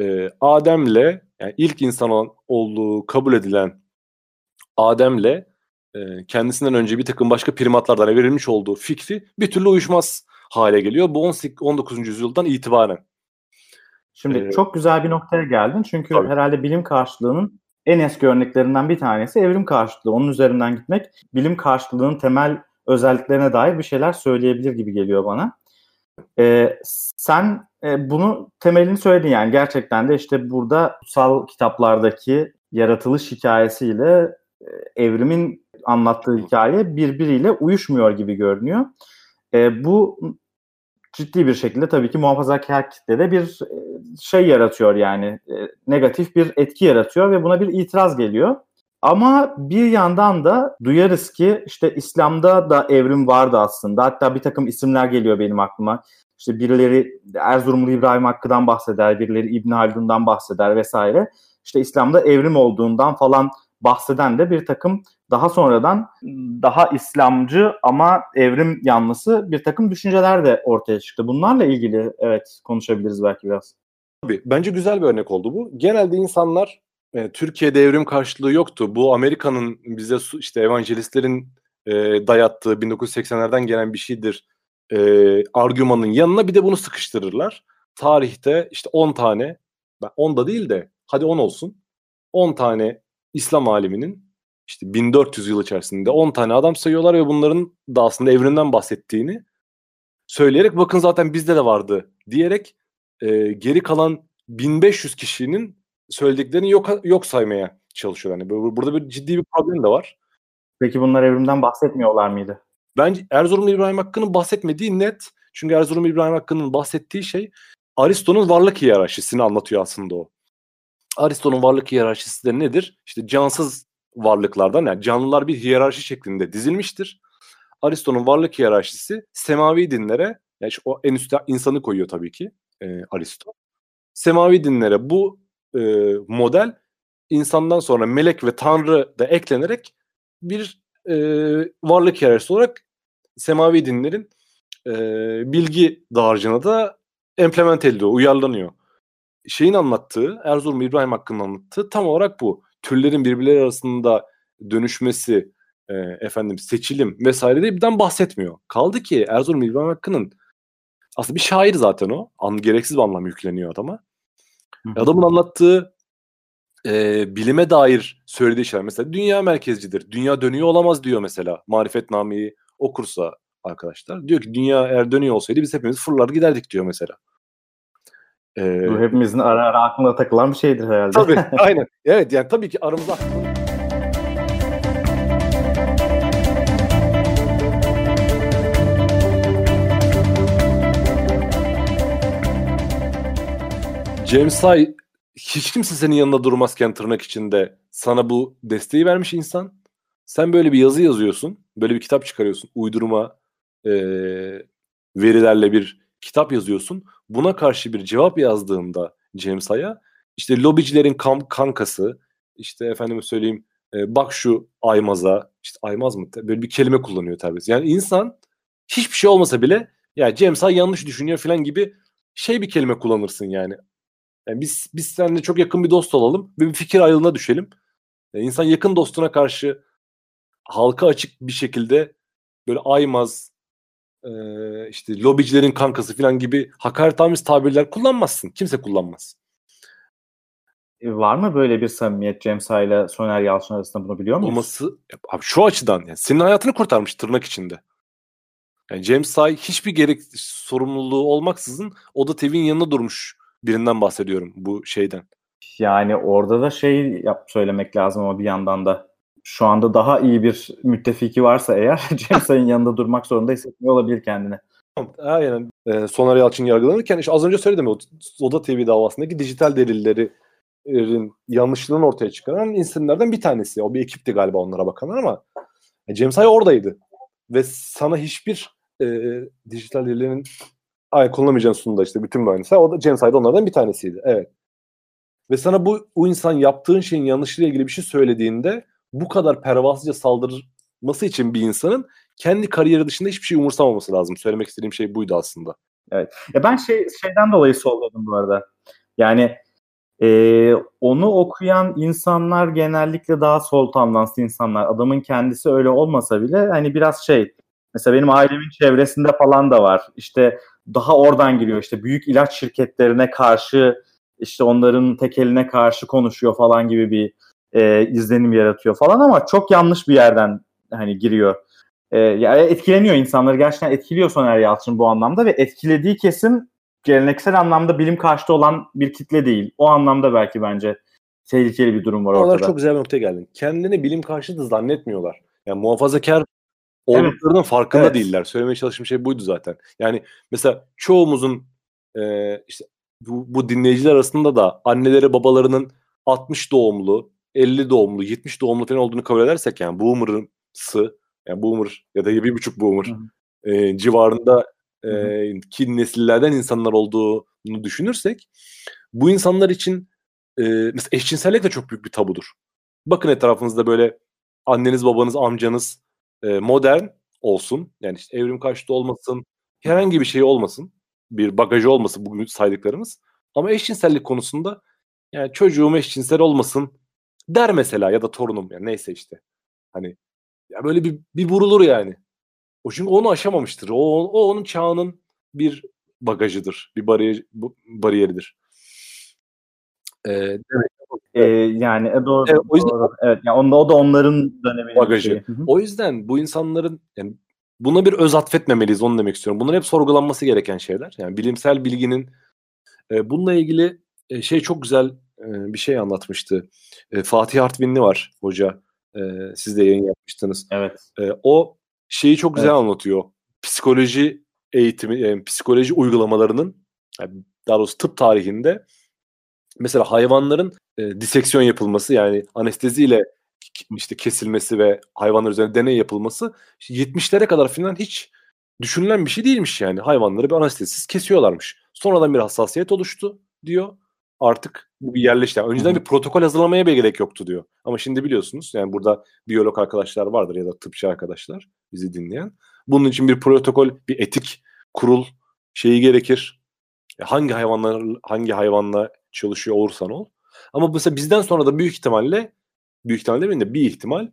e, Adem'le yani ilk insan olduğu kabul edilen Adem'le e, kendisinden önce bir takım başka primatlardan verilmiş olduğu fikri bir türlü uyuşmaz hale geliyor. Bu 19. yüzyıldan itibaren. Şimdi ee, çok güzel bir noktaya geldin. Çünkü tabii. herhalde bilim karşılığının en eski örneklerinden bir tanesi evrim karşıtlığı. Onun üzerinden gitmek bilim karşıtlığının temel özelliklerine dair bir şeyler söyleyebilir gibi geliyor bana. Ee, sen e, bunu temelini söyledin yani gerçekten de işte burada kutsal kitaplardaki yaratılış hikayesiyle e, evrimin anlattığı hikaye birbiriyle uyuşmuyor gibi görünüyor. E, bu ciddi bir şekilde tabii ki muhafazakar kitlede bir e, şey yaratıyor yani e, negatif bir etki yaratıyor ve buna bir itiraz geliyor. Ama bir yandan da duyarız ki işte İslam'da da evrim vardı aslında. Hatta bir takım isimler geliyor benim aklıma. İşte birileri Erzurumlu İbrahim Hakkı'dan bahseder, birileri İbn Haldun'dan bahseder vesaire. İşte İslam'da evrim olduğundan falan bahseden de bir takım daha sonradan daha İslamcı ama evrim yanlısı bir takım düşünceler de ortaya çıktı. Bunlarla ilgili evet konuşabiliriz belki biraz. Tabii bence güzel bir örnek oldu bu. Genelde insanlar e, Türkiye'de evrim karşılığı yoktu. Bu Amerika'nın bize işte evangelistlerin e, dayattığı 1980'lerden gelen bir şeydir e, argümanın yanına bir de bunu sıkıştırırlar. Tarihte işte 10 tane, 10 da değil de hadi 10 olsun. 10 tane İslam aliminin işte 1400 yıl içerisinde 10 tane adam sayıyorlar ve bunların da aslında evrinden bahsettiğini söyleyerek bakın zaten bizde de vardı diyerek e, geri kalan 1500 kişinin söylediklerini yok yok saymaya çalışıyor. Yani burada bir ciddi bir problem de var. Peki bunlar evrimden bahsetmiyorlar mıydı? Bence Erzurum İbrahim Hakkı'nın bahsetmediği net. Çünkü Erzurum İbrahim Hakkı'nın bahsettiği şey Aristo'nun varlık hiyerarşisini anlatıyor aslında o. Aristo'nun varlık hiyerarşisi de nedir? İşte cansız varlıklardan yani canlılar bir hiyerarşi şeklinde dizilmiştir. Aristo'nun varlık hiyerarşisi semavi dinlere yani işte o en üstte insanı koyuyor tabii ki e, Aristo. Semavi dinlere bu e, model insandan sonra melek ve tanrı da eklenerek bir e, varlık hiyerarşisi olarak semavi dinlerin e, bilgi dağarcığına da implement ediliyor, uyarlanıyor şeyin anlattığı, Erzurum İbrahim Hakkı'nın anlattığı tam olarak bu. Türlerin birbirleri arasında dönüşmesi, e, efendim seçilim vesaire de birden bahsetmiyor. Kaldı ki Erzurum İbrahim Hakkı'nın aslında bir şair zaten o. An, gereksiz bir anlam yükleniyor adama. Hı-hı. Adamın anlattığı e, bilime dair söylediği şeyler. Mesela dünya merkezcidir. Dünya dönüyor olamaz diyor mesela. Marifetname'yi okursa arkadaşlar. Diyor ki dünya eğer dönüyor olsaydı biz hepimiz fırlar giderdik diyor mesela. Ee, Bu hepimizin ara ara aklına takılan bir şeydir herhalde. Tabii aynen. Evet yani tabii ki aramızda James Hay hiç kimse senin yanında durmazken tırnak içinde sana bu desteği vermiş insan. Sen böyle bir yazı yazıyorsun. Böyle bir kitap çıkarıyorsun. Uydurma e, verilerle bir kitap yazıyorsun. Buna karşı bir cevap yazdığında James Hay'a işte lobicilerin kan- kankası işte efendime söyleyeyim e, bak şu Aymaz'a işte Aymaz mı böyle bir kelime kullanıyor terbiyesi. Yani insan hiçbir şey olmasa bile ya James Hay yanlış düşünüyor falan gibi şey bir kelime kullanırsın yani. Yani biz biz seninle çok yakın bir dost olalım ve bir fikir ayrılığına düşelim. Yani insan yakın dostuna karşı halka açık bir şekilde böyle aymaz e, işte lobicilerin kankası falan gibi hakaretamiz tabirler kullanmazsın. Kimse kullanmaz. E, var mı böyle bir samimiyet James Hay ile Soner Yalçın arasında bunu biliyor muyuz? Olması abi şu açıdan yani senin hayatını kurtarmış tırnak içinde. Yani James Hay hiçbir gerek sorumluluğu olmaksızın Oda TV'nin yanında durmuş birinden bahsediyorum bu şeyden. Yani orada da şey yap söylemek lazım ama bir yandan da şu anda daha iyi bir müttefiki varsa eğer James Hay'ın yanında durmak zorunda hissetmiyor olabilir kendini. Aynen. Ee, Soner Yalçın yargılanırken işte az önce söyledim o Oda TV davasındaki dijital delillerin yanlışlığını ortaya çıkaran isimlerden bir tanesi. O bir ekipti galiba onlara bakanlar ama James Hay oradaydı. Ve sana hiçbir e, dijital delillerin ay kullanamayacağın sunumda işte bütün mühendisler. O da James Hyde onlardan bir tanesiydi. Evet. Ve sana bu o insan yaptığın şeyin yanlışıyla ilgili bir şey söylediğinde bu kadar pervasızca saldırması için bir insanın kendi kariyeri dışında hiçbir şey umursamaması lazım. Söylemek istediğim şey buydu aslında. Evet. Ya ben şey şeyden dolayı solladım bu arada. Yani e, onu okuyan insanlar genellikle daha sol tandanslı insanlar. Adamın kendisi öyle olmasa bile hani biraz şey mesela benim ailemin çevresinde falan da var. İşte daha oradan giriyor işte büyük ilaç şirketlerine karşı işte onların tekeline karşı konuşuyor falan gibi bir e, izlenim yaratıyor falan ama çok yanlış bir yerden hani giriyor. E, yani etkileniyor insanları gerçekten etkiliyor Soner Yalçın bu anlamda ve etkilediği kesim geleneksel anlamda bilim karşıtı olan bir kitle değil. O anlamda belki bence tehlikeli bir durum var ortada. Onlar çok güzel bir noktaya geldin. Kendini bilim karşıtı zannetmiyorlar. Yani muhafazakar olduklarının evet. farkında evet. değiller. Söylemeye çalıştığım şey buydu zaten. Yani mesela çoğumuzun e, işte bu, bu dinleyiciler arasında da anneleri babalarının 60 doğumlu, 50 doğumlu, 70 doğumlu falan olduğunu kabul edersek yani boomer'sı yani boomer ya da bir buçuk boomer e, civarında e, ki nesillerden insanlar olduğunu düşünürsek bu insanlar için e, mesela eşcinsellik de çok büyük bir tabudur. Bakın etrafınızda böyle anneniz, babanız, amcanız e, modern olsun. Yani işte evrim karşıtı olmasın. Herhangi bir şey olmasın. Bir bagajı olmasın bugün saydıklarımız. Ama eşcinsellik konusunda yani çocuğum eşcinsel olmasın der mesela ya da torunum yani neyse işte. Hani ya böyle bir, bir vurulur yani. O çünkü onu aşamamıştır. O, o onun çağının bir bagajıdır. Bir bariyer, bariyeridir. Ee, demek ee, yani e, doğru. Evet, o yüzden, doğru. Evet, yani onda o da onların döneminin bagajı. O yüzden bu insanların yani buna bir öz atfetmemeliyiz onu demek istiyorum. Bunlar hep sorgulanması gereken şeyler. Yani bilimsel bilginin e, bununla ilgili e, şey çok güzel e, bir şey anlatmıştı. E, Fatih Artvinli var hoca. E, siz de yayın yapmıştınız. Evet. E, o şeyi çok güzel evet. anlatıyor. Psikoloji eğitimi, yani psikoloji uygulamalarının yani daha doğrusu tıp tarihinde mesela hayvanların e, diseksiyon yapılması yani anesteziyle işte kesilmesi ve hayvanlar üzerine deney yapılması işte 70'lere kadar falan hiç düşünülen bir şey değilmiş yani. Hayvanları bir anestezisiz kesiyorlarmış. Sonradan bir hassasiyet oluştu diyor. Artık bu bir yerleşti. Yani önceden bir protokol hazırlamaya bir gerek yoktu diyor. Ama şimdi biliyorsunuz yani burada biyolog arkadaşlar vardır ya da tıpçı arkadaşlar bizi dinleyen. Bunun için bir protokol, bir etik kurul şeyi gerekir. Hangi hayvanlar hangi hayvanla çalışıyor olursan ol. Ama mesela bizden sonra da büyük ihtimalle büyük ihtimalle demeyeyim de bir ihtimal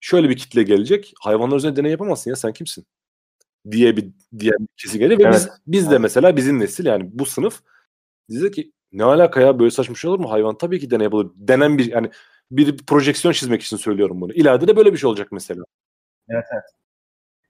şöyle bir kitle gelecek. Hayvanlar üzerinde deney yapamazsın ya sen kimsin? diye bir diye bir kişi gelir ve evet. biz biz de mesela bizim nesil yani bu sınıf diyecek ki ne alaka ya böyle saçma şey olur mu? Hayvan tabii ki deney yapılır. Denen bir yani bir projeksiyon çizmek için söylüyorum bunu. İleride de böyle bir şey olacak mesela. Evet evet.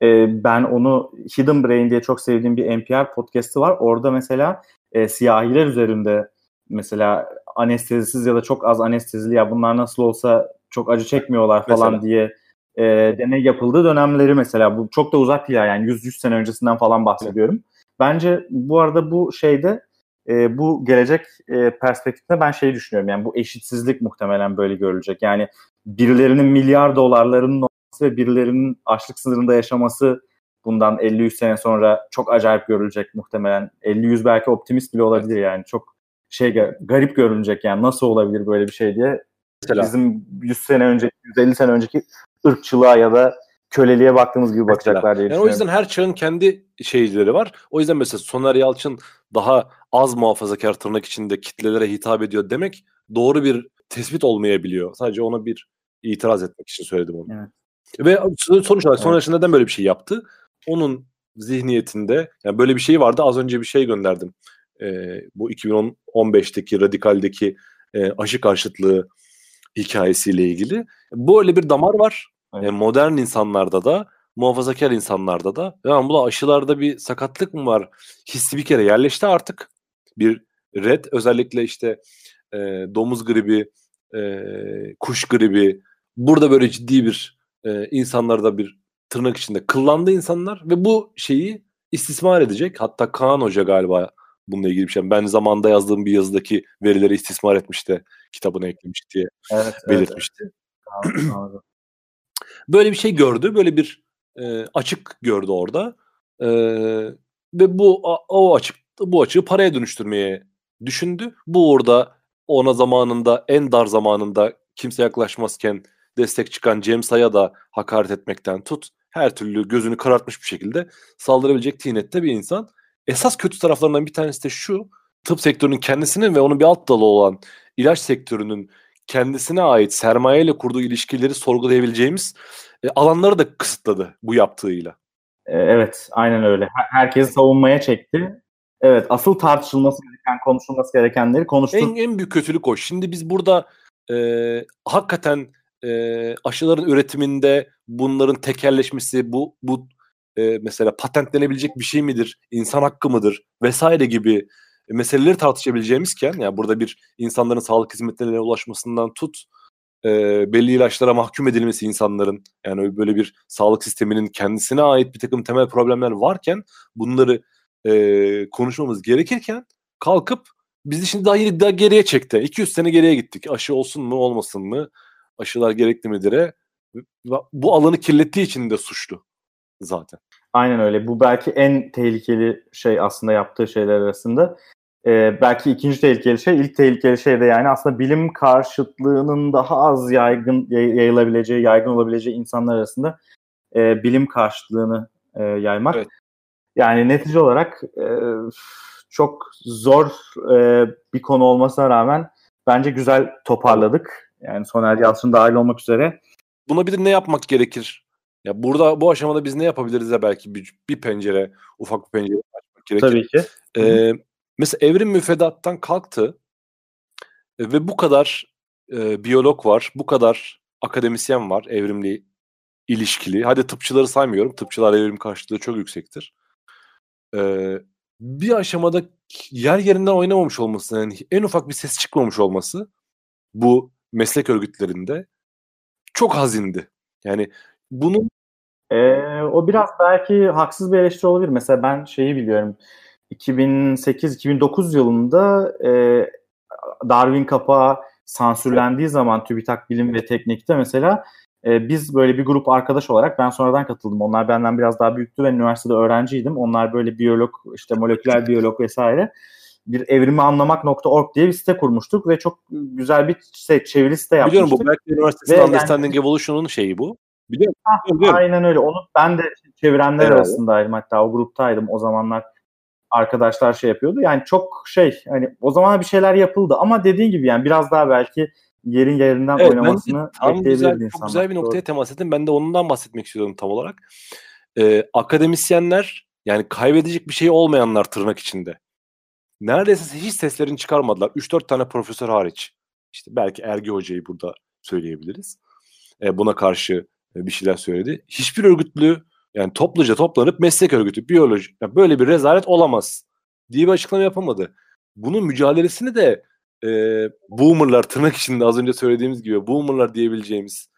Ee, ben onu Hidden Brain diye çok sevdiğim bir NPR podcast'ı var. Orada mesela e, siyahiler üzerinde mesela anestezisiz ya da çok az anestezili ya bunlar nasıl olsa çok acı çekmiyorlar falan mesela. diye e, deney yapıldığı dönemleri mesela bu çok da uzak değil yani 100-100 sene öncesinden falan bahsediyorum. Bence bu arada bu şeyde e, bu gelecek e, perspektifinde ben şeyi düşünüyorum. Yani bu eşitsizlik muhtemelen böyle görülecek. Yani birilerinin milyar dolarlarının olması ve birilerinin açlık sınırında yaşaması bundan 50-100 sene sonra çok acayip görülecek muhtemelen. 50-100 belki optimist bile olabilir yani. Çok şey garip görünecek yani nasıl olabilir böyle bir şey diye. Mesela. Bizim 100 sene önceki, 150 sene önceki ırkçılığa ya da köleliğe baktığımız gibi bakacaklar diye yani O yüzden her çağın kendi şeyleri var. O yüzden mesela Soner Yalçın daha az muhafazakar tırnak içinde kitlelere hitap ediyor demek doğru bir tespit olmayabiliyor. Sadece ona bir itiraz etmek için söyledim onu. Evet. Ve sonuç olarak Soner Yalçın neden böyle bir şey yaptı? Onun zihniyetinde yani böyle bir şey vardı. Az önce bir şey gönderdim. Ee, bu 2015'teki radikaldeki e, aşı karşıtlığı hikayesiyle ilgili. Böyle bir damar var. Evet. modern insanlarda da muhafazakar insanlarda da yani bu aşılarda bir sakatlık mı var hissi bir kere yerleşti artık. Bir red özellikle işte e, domuz gribi, e, kuş gribi burada böyle ciddi bir e, insanlarda bir tırnak içinde kıllandı insanlar ve bu şeyi istismar edecek. Hatta Kaan Hoca galiba bununla ilgili bir şey. Ben zamanda yazdığım bir yazıdaki verileri istismar etmişti, kitabına eklemiş diye evet, belirtmişti. Evet, evet. Böyle bir şey gördü. Böyle bir e, açık gördü orada. E, ve bu o açık bu açığı paraya dönüştürmeye düşündü. Bu orada ona zamanında en dar zamanında kimse yaklaşmazken destek çıkan Say'a da hakaret etmekten tut her türlü gözünü karartmış bir şekilde saldırabilecek tinette bir insan. Esas kötü taraflarından bir tanesi de şu tıp sektörünün kendisinin ve onun bir alt dalı olan ilaç sektörünün kendisine ait sermayeyle kurduğu ilişkileri sorgulayabileceğimiz e, alanları da kısıtladı bu yaptığıyla. E, evet, aynen öyle. Herkesi savunmaya çekti. Evet, asıl tartışılması gereken, konuşulması gerekenleri konuştuk. En, en büyük kötülük o. Şimdi biz burada e, hakikaten e, aşıların üretiminde bunların tekerleşmesi, bu bu e, mesela patentlenebilecek bir şey midir, insan hakkı mıdır vesaire gibi meseleleri tartışabileceğimizken, yani burada bir insanların sağlık hizmetlerine ulaşmasından tut, e, belli ilaçlara mahkum edilmesi insanların yani böyle bir sağlık sisteminin kendisine ait bir takım temel problemler varken bunları e, konuşmamız gerekirken kalkıp bizi şimdi daha daha geriye çekti. 200 sene geriye gittik. Aşı olsun mu olmasın mı? Aşılar gerekli midir'e. Bu alanı kirlettiği için de suçlu zaten. Aynen öyle. Bu belki en tehlikeli şey aslında yaptığı şeyler arasında. Ee, belki ikinci tehlikeli şey, ilk tehlikeli şey de yani aslında bilim karşıtlığının daha az yaygın yayılabileceği, yaygın olabileceği insanlar arasında e, bilim karşıtlığını e, yaymak. Evet. Yani netice olarak e, çok zor e, bir konu olmasına rağmen bence güzel toparladık. Yani Soner Yalçın dahil olmak üzere. Buna bir de ne yapmak gerekir? Ya burada bu aşamada biz ne yapabiliriz de belki bir, bir pencere, ufak bir pencere açmak gerekir. Tabii ki. Ee, mesela evrim müfredattan kalktı e, ve bu kadar e, biyolog var, bu kadar akademisyen var evrimli ilişkili. Hadi tıpçıları saymıyorum. Tıpçılar evrim karşılığı çok yüksektir. Ee, bir aşamada yer yerinden oynamamış olması, yani en ufak bir ses çıkmamış olması bu meslek örgütlerinde çok hazindi. Yani bunun ee, o biraz belki haksız bir eleştiri olabilir. Mesela ben şeyi biliyorum. 2008-2009 yılında e, Darwin kapağı sansürlendiği zaman TÜBİTAK Bilim ve Teknik'te mesela e, biz böyle bir grup arkadaş olarak ben sonradan katıldım. Onlar benden biraz daha büyüktü ve üniversitede öğrenciydim. Onlar böyle biyolog, işte moleküler biyolog vesaire bir evrimi anlamak.org diye bir site kurmuştuk ve çok güzel bir şey, çeviri site yapmıştık. Biliyorum bu Berkeley Üniversitesi'nin Understanding yani, Evolution'un şeyi bu. Biliyor musun? Aynen öyle. Onu ben de çevirenler Herhalde. arasındaydım hatta o gruptaydım o zamanlar arkadaşlar şey yapıyordu. Yani çok şey hani o zaman bir şeyler yapıldı ama dediğin gibi yani biraz daha belki yerin yerinden evet, oynamasını güzel, insanlar. Çok güzel bir noktaya Doğru. temas ettim. Ben de ondan bahsetmek istiyorum tam olarak. Ee, akademisyenler yani kaybedecek bir şey olmayanlar tırnak içinde. Neredeyse hiç seslerini çıkarmadılar. 3-4 tane profesör hariç. İşte belki Ergi Hoca'yı burada söyleyebiliriz. Ee, buna karşı bir şeyler söyledi. Hiçbir örgütlü yani topluca toplanıp meslek örgütü, biyoloji yani böyle bir rezalet olamaz diye bir açıklama yapamadı. Bunun mücadelesini de e, boomerlar tırnak içinde az önce söylediğimiz gibi boomerlar diyebileceğimiz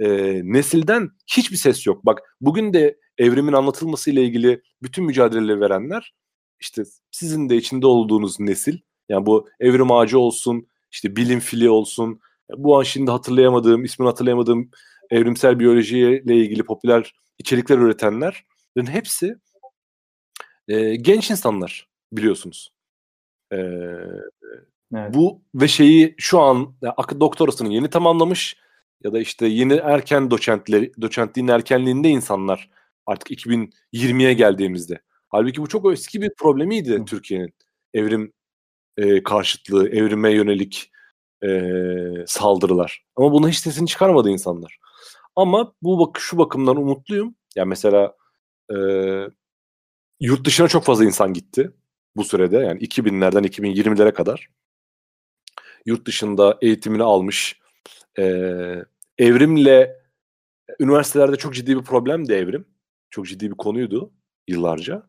e, nesilden hiçbir ses yok. Bak bugün de evrimin anlatılması ile ilgili bütün mücadeleleri verenler işte sizin de içinde olduğunuz nesil yani bu evrim ağacı olsun işte bilim fili olsun bu an şimdi hatırlayamadığım ismini hatırlayamadığım evrimsel biyolojiyle ilgili popüler içerikler üretenlerin hepsi e, genç insanlar biliyorsunuz. E, evet. Bu ve şeyi şu an yani, doktorasını yeni tamamlamış ya da işte yeni erken doçentleri, doçentliğin erkenliğinde insanlar artık 2020'ye geldiğimizde. Halbuki bu çok eski bir problemiydi Türkiye'nin. Evrim e, karşıtlığı, evrime yönelik e, saldırılar. Ama bunu hiç sesini çıkarmadı insanlar. Ama bu bak şu bakımdan umutluyum. Yani mesela e, yurt dışına çok fazla insan gitti bu sürede. Yani 2000'lerden 2020'lere kadar. Yurt dışında eğitimini almış. E, evrimle üniversitelerde çok ciddi bir problemdi evrim. Çok ciddi bir konuydu yıllarca.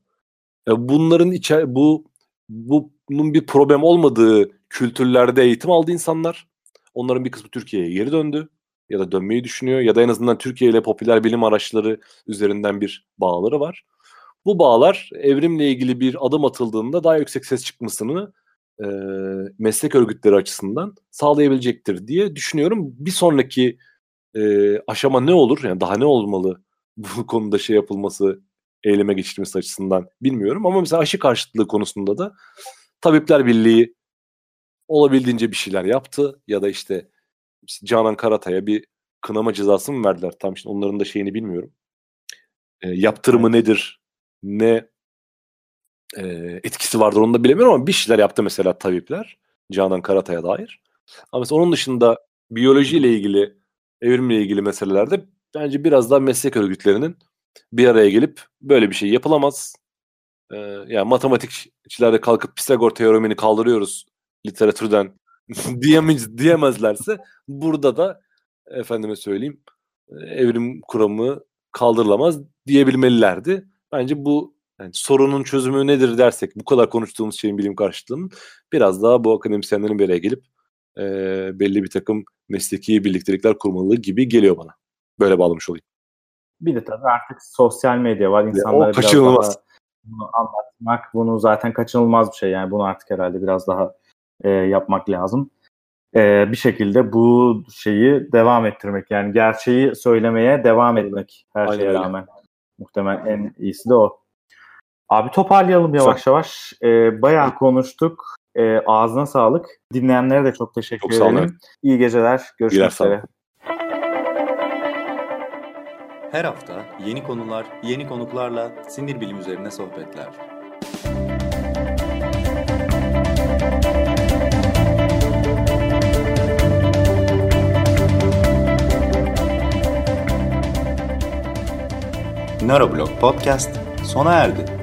Bunların içe bu bunun bir problem olmadığı kültürlerde eğitim aldı insanlar. Onların bir kısmı Türkiye'ye geri döndü ya da dönmeyi düşünüyor ya da en azından Türkiye ile popüler bilim araçları üzerinden bir bağları var. Bu bağlar evrimle ilgili bir adım atıldığında daha yüksek ses çıkmasını e, meslek örgütleri açısından sağlayabilecektir diye düşünüyorum. Bir sonraki e, aşama ne olur? Yani daha ne olmalı bu konuda şey yapılması, eyleme geçilmesi açısından bilmiyorum. Ama mesela aşı karşıtlığı konusunda da Tabipler Birliği olabildiğince bir şeyler yaptı ya da işte, Canan Karatay'a bir kınama cezası mı verdiler? Tam işte onların da şeyini bilmiyorum. E, yaptırımı nedir? Ne e, etkisi vardır onu da bilemiyorum ama bir şeyler yaptı mesela tabipler Canan Karatay'a dair. Ama mesela onun dışında biyolojiyle ilgili, evrimle ilgili meselelerde bence biraz daha meslek örgütlerinin bir araya gelip böyle bir şey yapılamaz. Ee, yani matematikçilerde kalkıp Pisagor teoremini kaldırıyoruz literatürden diyemez, diyemezlerse burada da efendime söyleyeyim evrim kuramı kaldırılamaz diyebilmelilerdi. Bence bu yani sorunun çözümü nedir dersek bu kadar konuştuğumuz şeyin bilim karşıtlığının biraz daha bu akademisyenlerin bir araya gelip e, belli bir takım mesleki birliktelikler kurmalı gibi geliyor bana. Böyle bağlamış olayım. Bir de tabii artık sosyal medya var. İnsanlara o kaçınılmaz. Biraz daha bunu anlatmak bunu zaten kaçınılmaz bir şey. Yani bunu artık herhalde biraz daha e, yapmak lazım. E, bir şekilde bu şeyi devam ettirmek. Yani gerçeği söylemeye devam etmek her Aynen şeye öyle. rağmen. Muhtemelen en iyisi de o. Abi toparlayalım yavaş yavaş. E, bayağı konuştuk. E, ağzına sağlık. Dinleyenlere de çok teşekkür çok ederim. İyi geceler. Görüşmek üzere. Her hafta yeni konular, yeni konuklarla sinir bilim üzerine sohbetler. Neuroblog Podcast sona erdi.